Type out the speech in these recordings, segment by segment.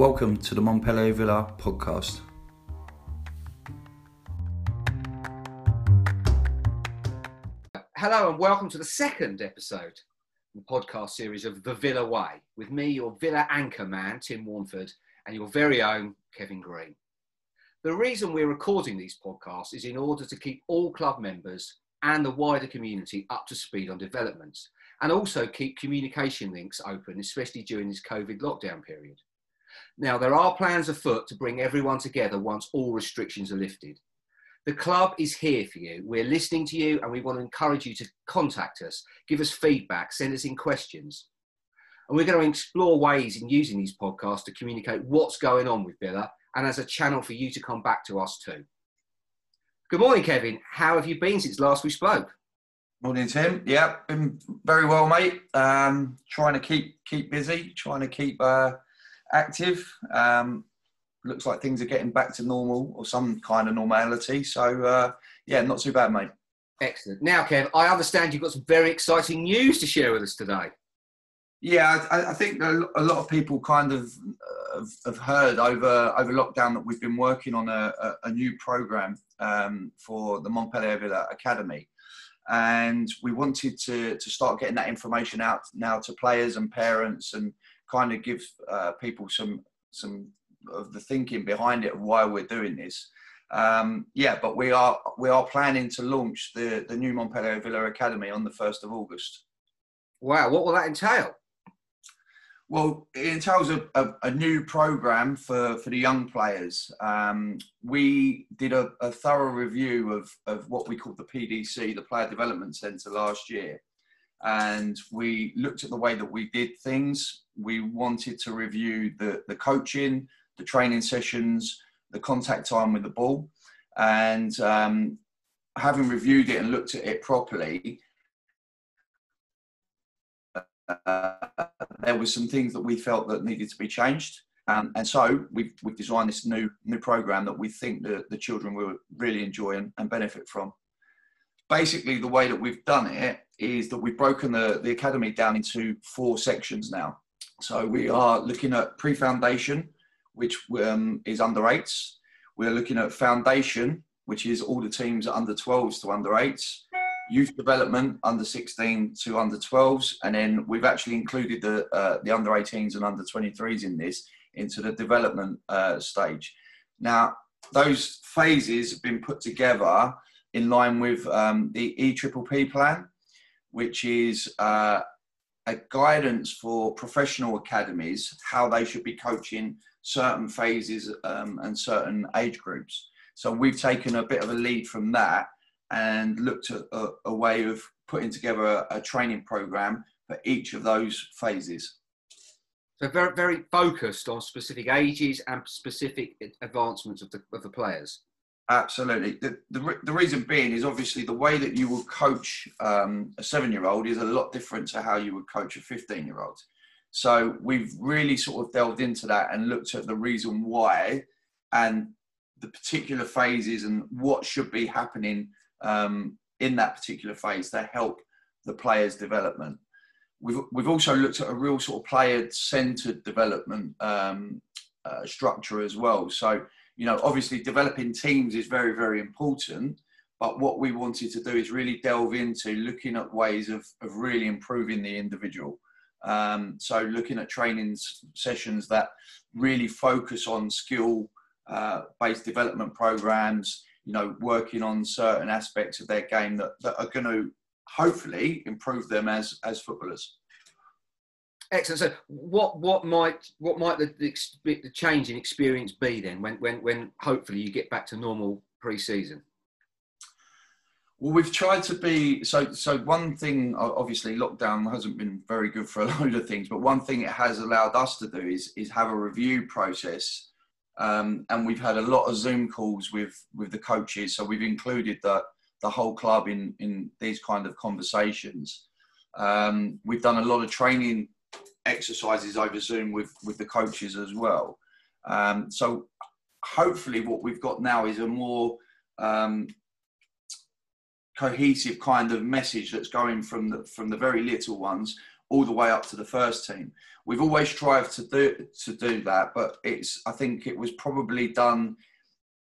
Welcome to the Montpelier Villa podcast. Hello and welcome to the second episode of the podcast series of The Villa Way with me, your Villa anchor man, Tim Warnford, and your very own Kevin Green. The reason we're recording these podcasts is in order to keep all club members and the wider community up to speed on developments and also keep communication links open, especially during this COVID lockdown period. Now, there are plans afoot to bring everyone together once all restrictions are lifted. The club is here for you. We're listening to you and we want to encourage you to contact us, give us feedback, send us in questions. And we're going to explore ways in using these podcasts to communicate what's going on with Villa and as a channel for you to come back to us too. Good morning, Kevin. How have you been since last we spoke? Morning, Tim. Yeah, been very well, mate. Um, trying to keep keep busy, trying to keep uh, active. Um, looks like things are getting back to normal or some kind of normality. So uh, yeah, not too bad, mate. Excellent. Now, Kev, I understand you've got some very exciting news to share with us today. Yeah, I, I think a lot of people kind of uh, have heard over over lockdown that we've been working on a, a, a new program um, for the Montpelier Villa Academy, and we wanted to to start getting that information out now to players and parents and kind of give uh, people some some of the thinking behind it of why we're doing this. Um, yeah, but we are we are planning to launch the the new Montpelier Villa Academy on the first of August. Wow, what will that entail? Well, it entails a, a, a, new program for, for the young players. Um, we did a, a, thorough review of, of what we called the PDC, the Player Development Centre, last year. And we looked at the way that we did things. We wanted to review the, the coaching, the training sessions, the contact time with the ball. And um, having reviewed it and looked at it properly, uh, there were some things that we felt that needed to be changed. Um, and so we've, we've designed this new new program that we think that the children will really enjoy and, and benefit from. Basically, the way that we've done it is that we've broken the, the academy down into four sections now. So we are looking at pre-foundation, which um, is under eights. We're looking at foundation, which is all the teams under 12s to under eights youth development under 16 to under 12s, and then we've actually included the uh, the under 18s and under 23s in this into the development uh, stage. Now, those phases have been put together in line with um, the EPPP plan, which is uh, a guidance for professional academies how they should be coaching certain phases um, and certain age groups. So we've taken a bit of a lead from that and looked at a, a way of putting together a, a, training program for each of those phases. So very, very focused on specific ages and specific advancements of the, of the players. Absolutely. The, the, the reason being is obviously the way that you would coach um, a seven year old is a lot different to how you would coach a 15 year old. So we've really sort of delved into that and looked at the reason why and the particular phases and what should be happening um, in that particular phase to help the player's development. We've, we've also looked at a real sort of player centered development um, uh, structure as well. So, you know, obviously developing teams is very, very important. But what we wanted to do is really delve into looking at ways of, of really improving the individual. Um, so, looking at training sessions that really focus on skill uh, based development programs, you know, working on certain aspects of their game that, that are going to hopefully improve them as as footballers. Excellent. So, what what might what might the, the, the change in experience be then when when when hopefully you get back to normal pre-season? Well, we've tried to be so. So one thing, obviously, lockdown hasn't been very good for a load of things. But one thing it has allowed us to do is is have a review process um, and we've had a lot of Zoom calls with with the coaches. So we've included the the whole club in in these kind of conversations. Um, we've done a lot of training exercises over Zoom with with the coaches as well. Um, so hopefully, what we've got now is a more um, cohesive kind of message that's going from the from the very little ones all the way up to the first team. We've always strived to do to do that, but it's I think it was probably done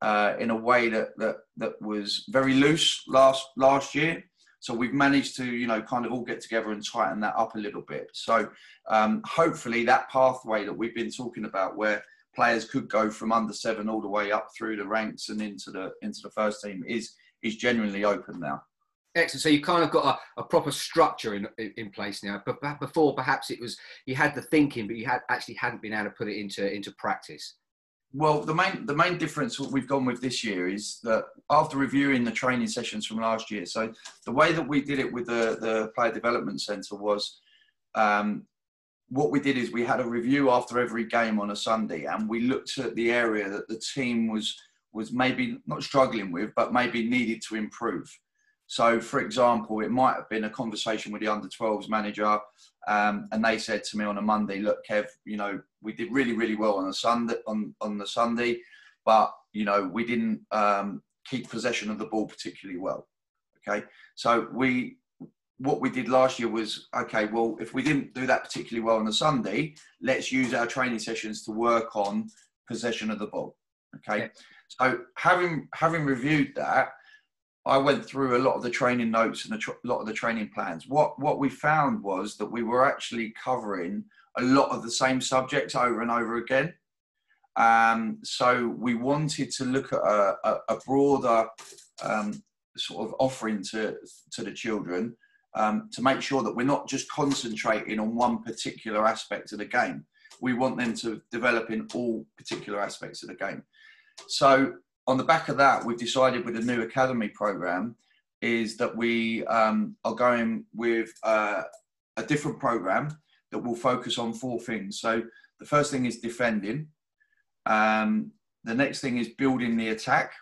uh, in a way that, that that was very loose last last year. So we've managed to, you know, kind of all get together and tighten that up a little bit. So um, hopefully that pathway that we've been talking about, where players could go from under seven all the way up through the ranks and into the into the first team, is is genuinely open now. Excellent. So you kind of got a, a proper structure in, in, in place now. But before, perhaps it was you had the thinking, but you had actually hadn't been able to put it into into practice. Well, the main the main difference what we've gone with this year is that after reviewing the training sessions from last year, so the way that we did it with the the player development centre was, um, what we did is we had a review after every game on a Sunday, and we looked at the area that the team was was maybe not struggling with, but maybe needed to improve. So, for example, it might have been a conversation with the under 12s manager, um, and they said to me on a Monday, "Look, Kev, you know, we did really, really well on the Sunday on on the Sunday, but you know, we didn't um, keep possession of the ball particularly well." Okay, so we what we did last year was okay. Well, if we didn't do that particularly well on the Sunday, let's use our training sessions to work on possession of the ball. Okay, yeah. so having having reviewed that I went through a lot of the training notes and a tr- lot of the training plans. What what we found was that we were actually covering a lot of the same subjects over and over again. Um, so we wanted to look at a, a, a broader um, sort of offering to to the children um, to make sure that we're not just concentrating on one particular aspect of the game. We want them to develop in all particular aspects of the game. So on the back of that, we've decided with the new academy program is that we um, are going with uh, a different program that will focus on four things. So the first thing is defending. Um, the next thing is building the attack.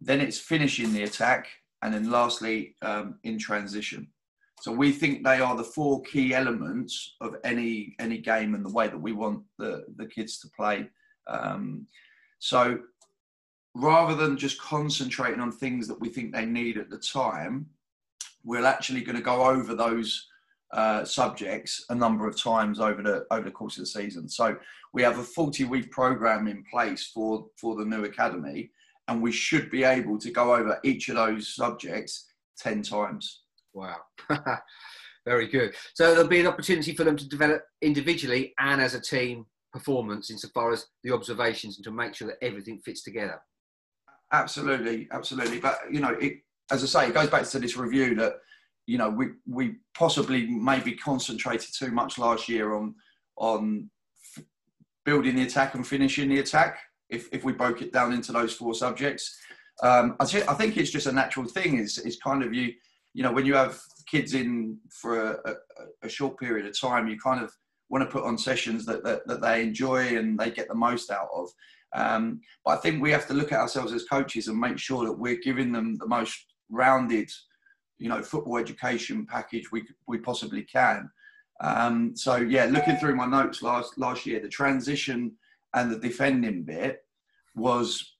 Then it's finishing the attack, and then lastly, um, in transition. So we think they are the four key elements of any any game and the way that we want the the kids to play. Um, so rather than just concentrating on things that we think they need at the time, we're actually going to go over those uh, subjects a number of times over the over the course of the season. So we have a 40 week program in place for for the new academy, and we should be able to go over each of those subjects 10 times. Wow. Very good. So there'll be an opportunity for them to develop individually and as a team performance insofar as the observations and to make sure that everything fits together. Absolutely, absolutely. But you know, it, as I say, it goes back to this review that you know we we possibly maybe concentrated too much last year on on f- building the attack and finishing the attack. If if we broke it down into those four subjects, um, I, th- I think it's just a natural thing. Is is kind of you you know when you have kids in for a, a, a short period of time, you kind of want to put on sessions that, that, that they enjoy and they get the most out of. Um, but I think we have to look at ourselves as coaches and make sure that we're giving them the most rounded, you know, football education package we we possibly can. Um, so yeah, looking through my notes last last year, the transition and the defending bit was,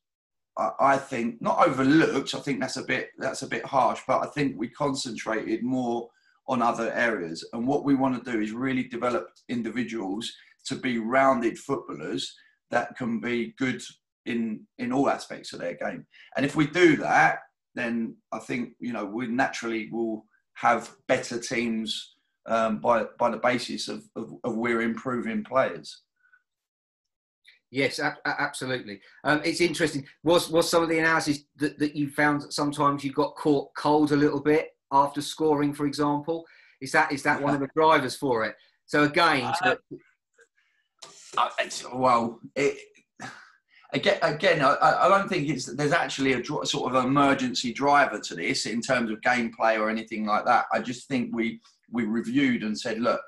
I think, not overlooked. I think that's a bit that's a bit harsh, but I think we concentrated more on other areas. And what we want to do is really develop individuals to be rounded footballers that can be good in in all aspects of their game. And if we do that, then I think you know we naturally will have better teams um, by by the basis of, of, of we're improving players. Yes, absolutely. Um, it's interesting. Was was some of the analysis that, that you found that sometimes you got caught cold a little bit after scoring, for example? Is that is that one of the drivers for it? So again, to, well, it, again, again, I, I, don't think it's there's actually a sort of emergency driver to this in terms of gameplay or anything like that. I just think we we reviewed and said, look,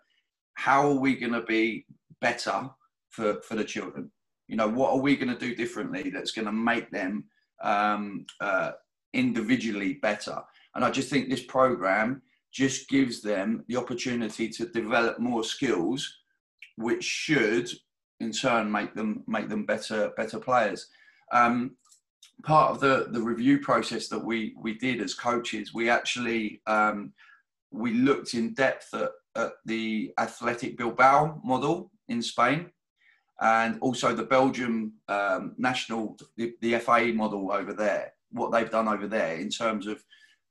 how are we going to be better for for the children? You know, what are we going to do differently that's going to make them um, uh, individually better? And I just think this program just gives them the opportunity to develop more skills, which should in turn make them make them better better players. Um, part of the the review process that we we did as coaches, we actually um, we looked in depth at at the Athletic Bilbao model in Spain, and also the Belgium um, national, the, the FA model over there. What they've done over there in terms of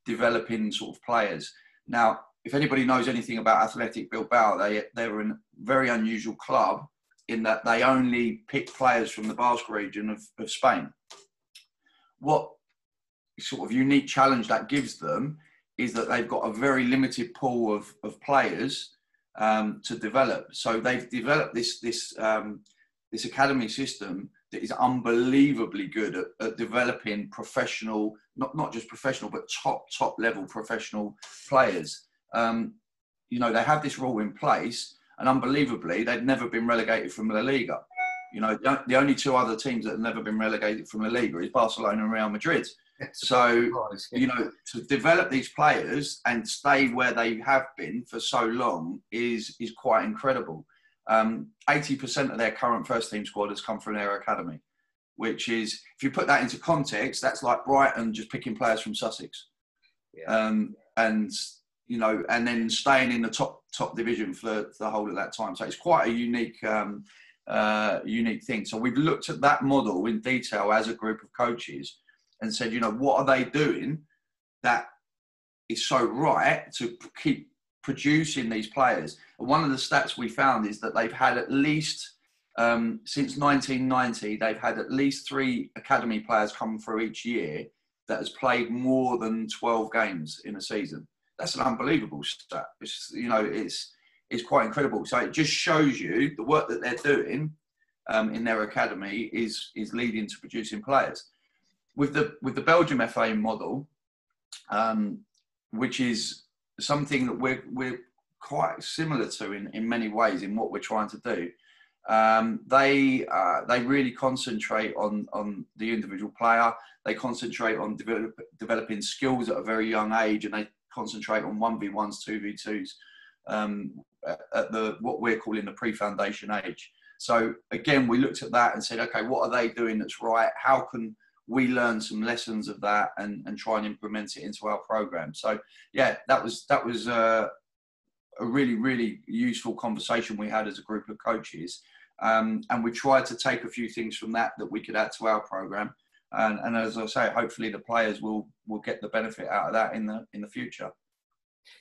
developing sort of players. Now, if anybody knows anything about Athletic Bilbao, they they're a very unusual club in that they only pick players from the Basque region of, of Spain. What sort of unique challenge that gives them is that they've got a very limited pool of, of players um, to develop. So they've developed this this um, this academy system that is unbelievably good at, at, developing professional, not not just professional, but top top level professional players. Um, you know, they have this rule in place, and unbelievably, they've never been relegated from La Liga. You know, the only two other teams that have never been relegated from La Liga is Barcelona and Real Madrid. So, you know, to develop these players and stay where they have been for so long is is quite incredible. Um, 80% of their current first team squad has come from their academy, which is, if you put that into context, that's like Brighton just picking players from Sussex. Yeah. Um, and, you know, and then staying in the top top division for, the whole of that time. So it's quite a unique um, uh, unique thing. So we've looked at that model in detail as a group of coaches and said, you know, what are they doing that is so right to keep producing these players? And one of the stats we found is that they've had at least um, since 1990, they've had at least three academy players come through each year that has played more than 12 games in a season. That's an unbelievable stat. It's, you know, it's it's quite incredible. So it just shows you the work that they're doing um, in their academy is is leading to producing players with the with the Belgium FA model, um, which is something that we're we're quite similar to in, in many ways in what we're trying to do. Um, they uh, they really concentrate on on the individual player. They concentrate on develop, developing skills at a very young age, and they concentrate on one v ones, two v twos um, at the what we're calling the pre-foundation age. So again, we looked at that and said, okay, what are they doing that's right? How can we learn some lessons of that and, and try and implement it into our program. So yeah, that was that was uh, a really really useful conversation we had as a group of coaches, um, and we tried to take a few things from that that we could add to our program. And, and as I say, hopefully the players will will get the benefit out of that in the in the future.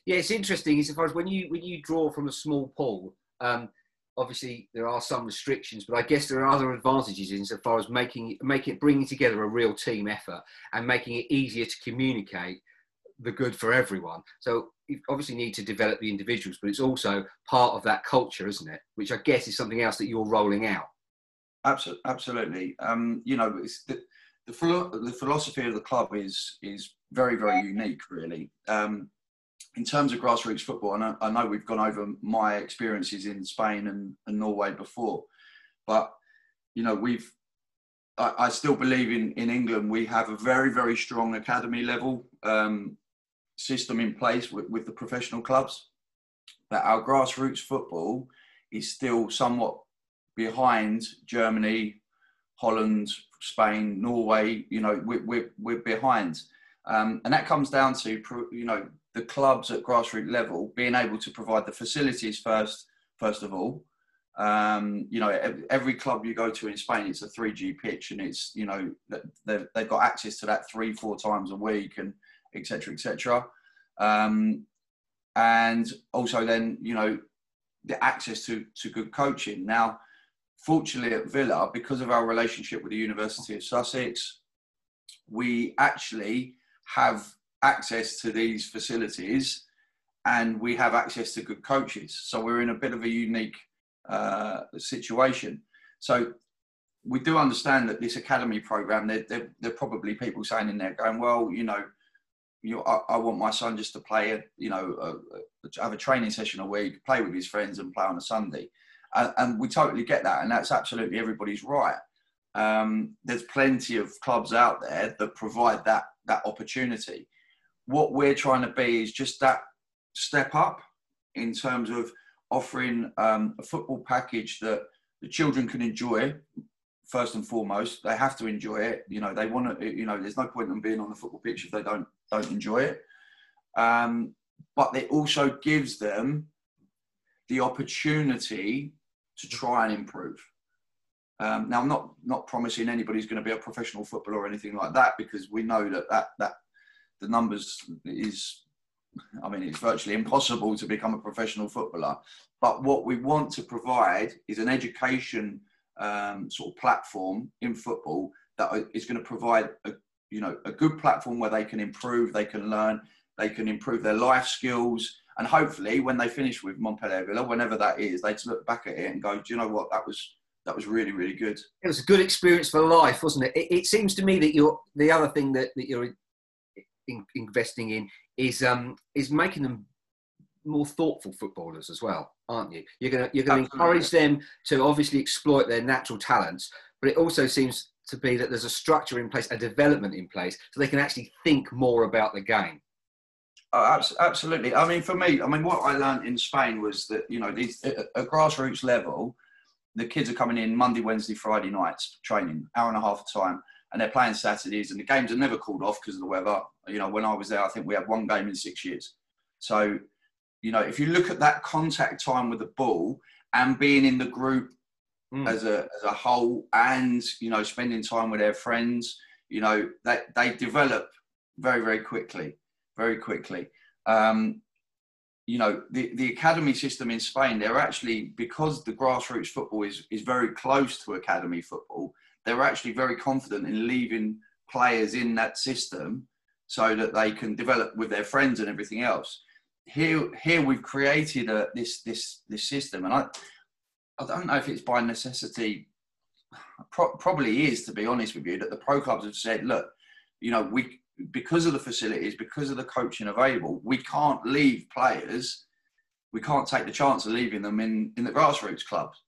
Yeah, it's interesting insofar as when you when you draw from a small pool. Um, obviously there are some restrictions, but I guess there are other advantages insofar as making making bringing together a real team effort and making it easier to communicate the good for everyone. So you obviously need to develop the individuals, but it's also part of that culture, isn't it? Which I guess is something else that you're rolling out. Absolutely, absolutely. Um, you know, the, the, the philosophy of the club is is very very unique, really. Um, in terms of grassroots football, and I, I, know we've gone over my experiences in Spain and, and Norway before, but you know we've. I, I, still believe in in England we have a very very strong academy level um, system in place with, with the professional clubs, but our grassroots football is still somewhat behind Germany, Holland, Spain, Norway. You know we're we're, we're behind. Um, and that comes down to you know the clubs at grassroots level being able to provide the facilities first, first of all. Um, you know, every club you go to in Spain, it's a 3G pitch, and it's you know they've, got access to that three, four times a week, and etc. etc. Um, and also then you know the access to to good coaching. Now, fortunately at Villa, because of our relationship with the University of Sussex, we actually have access to these facilities and we have access to good coaches. So we're in a bit of a unique uh, situation. So we do understand that this academy program, there, there, there, are probably people saying in there going, well, you know, you, I, I want my son just to play, you know, a, have a training session a week, play with his friends and play on a Sunday. And, and we totally get that. And that's absolutely everybody's right. Um, there's plenty of clubs out there that provide that, that opportunity what we're trying to be is just that step up in terms of offering um, a football package that the children can enjoy first and foremost they have to enjoy it you know they want to you know there's no point in being on the football pitch if they don't don't enjoy it um, but it also gives them the opportunity to try and improve. Um, now, I'm not not promising anybody's going to be a professional footballer or anything like that because we know that that that the numbers is, I mean, it's virtually impossible to become a professional footballer. But what we want to provide is an education um, sort of platform in football that is going to provide a you know a good platform where they can improve, they can learn, they can improve their life skills, and hopefully when they finish with Montpelier Villa, whenever that is, they just look back at it and go, do you know what that was that was really really good. It was a good experience for life, wasn't it? It, it seems to me that you're the other thing that, that you're in, investing in is um, is making them more thoughtful footballers as well, aren't you? You're gonna you're gonna encourage them to obviously exploit their natural talents, but it also seems to be that there's a structure in place, a development in place, so they can actually think more about the game. Oh, absolutely. I mean, for me, I mean, what I learned in Spain was that you know, these at a grassroots level, the kids are coming in Monday, Wednesday, Friday nights training, hour and a half of time, and they're playing Saturdays, and the games are never called off because of the weather. You know, when I was there, I think we had one game in six years. So, you know, if you look at that contact time with the ball and being in the group mm. as a as a whole, and you know, spending time with their friends, you know, that they develop very very quickly, very quickly. Um, you know, the, the academy system in Spain, they're actually, because the grassroots football is, is very close to academy football, they're actually very confident in leaving players in that system so that they can develop with their friends and everything else. Here, here we've created a, this, this, this system, and I, I don't know if it's by necessity, pro- probably is to be honest with you, that the pro clubs have said, look, you know, we because of the facilities, because of the coaching available, we can't leave players. We can't take the chance of leaving them in, in the grassroots clubs.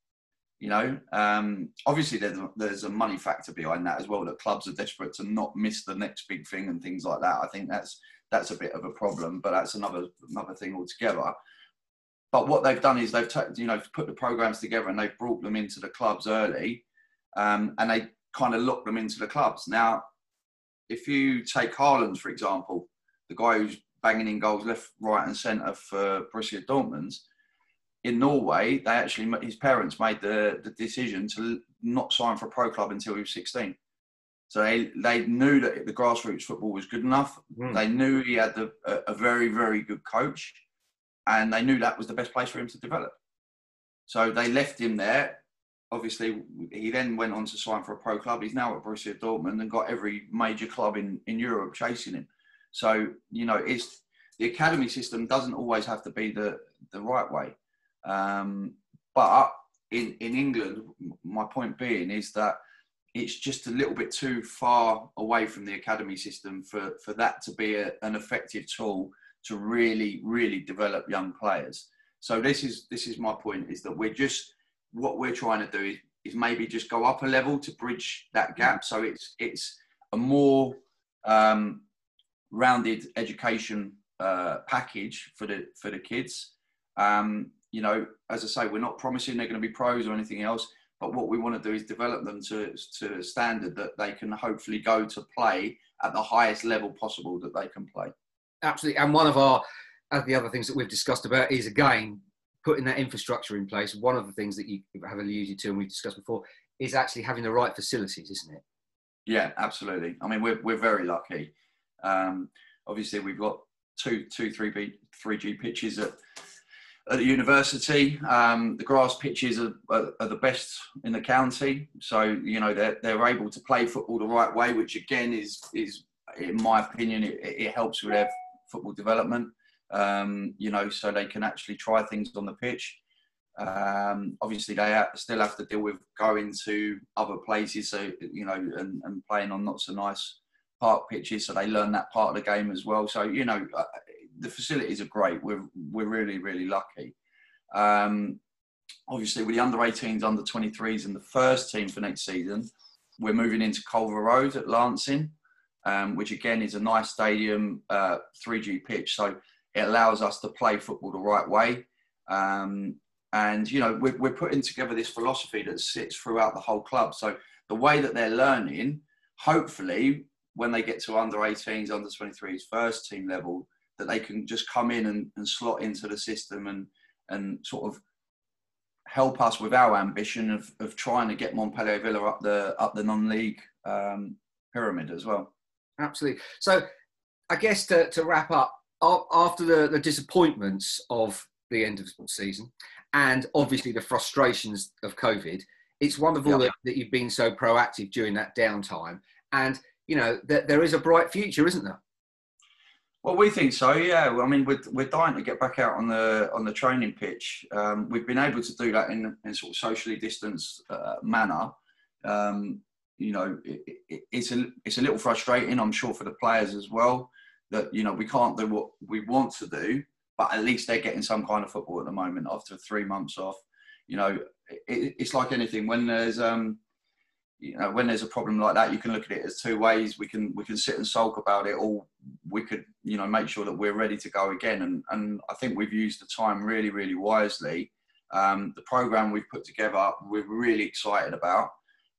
You know, um, obviously there's a, there's a money factor behind that as well. That clubs are desperate to not miss the next big thing and things like that. I think that's that's a bit of a problem, but that's another another thing altogether. But what they've done is they've t- you know put the programs together and they've brought them into the clubs early, um, and they kind of lock them into the clubs. Now if you take Haaland, for example, the guy who's banging in goals left, right, and centre for Borussia Dortmund, in Norway, they actually his parents made the, the decision to not sign for a pro club until he was 16. So they, they knew that the grassroots football was good enough. Mm. They knew he had the, a, a very, very good coach, and they knew that was the best place for him to develop. So they left him there obviously he then went on to sign for a pro club. He's now at Borussia Dortmund and got every major club in, in Europe chasing him. So you know, it's the academy system doesn't always have to be the the right way. Um, but in in England, my point being is that it's just a little bit too far away from the academy system for for that to be a, an effective tool to really really develop young players. So this is this is my point is that we're just what we're trying to do is, is maybe just go up a level to bridge that gap. So it's it's a more um, rounded education uh, package for the for the kids. Um, you know, as I say, we're not promising they're going to be pros or anything else, but what we want to do is develop them to to a standard that they can hopefully go to play at the highest level possible that they can play. Absolutely, and one of our uh, the other things that we've discussed about is again putting that infrastructure in place, one of the things that you have alluded to and we've discussed before is actually having the right facilities, isn't it? Yeah, absolutely. I mean, we're, we're very lucky. Um, obviously, we've got two, two, three B, three G pitches at at the university. Um, the grass pitches are, are, are, the best in the county, so you know they're they're able to play football the right way, which again is is in my opinion it, it helps with their football development um, you know, so they can actually try things on the pitch. Um, obviously, they still have to deal with going to other places, so you know, and, and, playing on not so nice park pitches, so they learn that part of the game as well. So you know, uh, the facilities are great. We're we're really really lucky. Um, obviously, with the under 18s, under 23s, and the first team for next season, we're moving into Culver Road at Lancing, um, which again is a nice stadium, uh, 3G pitch. So it allows us to play football the right way. Um, and, you know, we're, we're putting together this philosophy that sits throughout the whole club. So the way that they're learning, hopefully, when they get to under 18s, under 23s, first team level, that they can just come in and, and slot into the system and, and sort of help us with our ambition of, of trying to get Montpelier Villa up the up the non-league um, pyramid as well. Absolutely. So, I guess to, to wrap up, after the, the disappointments of the end of the season and obviously the frustrations of COVID, it's wonderful yep. that, that you've been so proactive during that downtime. And, you know, that there is a bright future, isn't there? Well, we think so. Yeah. I mean, we're, we're dying to get back out on the on the training pitch. Um, we've been able to do that in in sort of socially distanced uh, manner. Um, you know, it, it, it's a it's a little frustrating, I'm sure, for the players as well. That you know we can't do what we want to do, but at least they're getting some kind of football at the moment after three months off. You know, it, it's like anything. When there's um, you know when there's a problem like that you can look at it as two ways. We can we can sit and sulk about it or we could you know make sure that we're ready to go again. And and i think we've used the time really really wisely. Um, the program we've put together we're really excited about.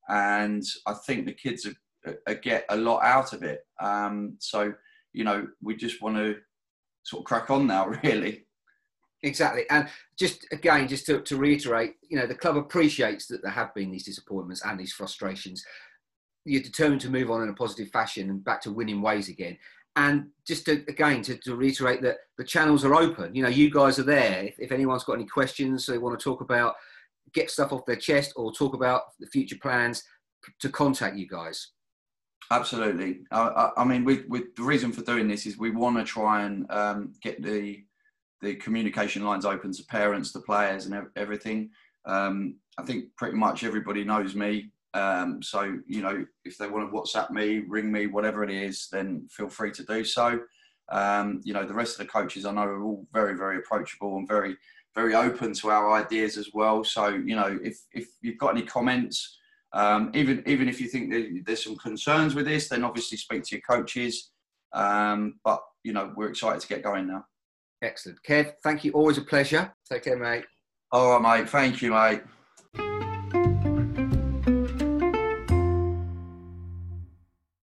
And i think the kids are, are get a lot out of it. Um, so you know we just want to sort of crack on now really Exactly. And just again, just to, to reiterate, you know, the club appreciates that there have been these disappointments and these frustrations. You're determined to move on in a positive fashion and back to winning ways again. And just to, again, to, to reiterate that the channels are open. You know, you guys are there. If, if anyone's got any questions they want to talk about, get stuff off their chest or talk about the future plans, to contact you guys. Absolutely. I, I mean, we, we, the reason for doing this is we want to try and um, get the the communication lines open to parents, to players, and everything. Um, I think pretty much everybody knows me. Um, so you know, if they want to WhatsApp me, ring me, whatever it is, then feel free to do so. Um, you know, the rest of the coaches I know are all very, very approachable and very, very open to our ideas as well. So you know, if if you've got any comments, um, even even if you think there's some concerns with this, then obviously speak to your coaches. Um, but you know, we're excited to get going now. Excellent. Kev, thank you. Always a pleasure. Take care, mate. All right, mate. Thank you, mate.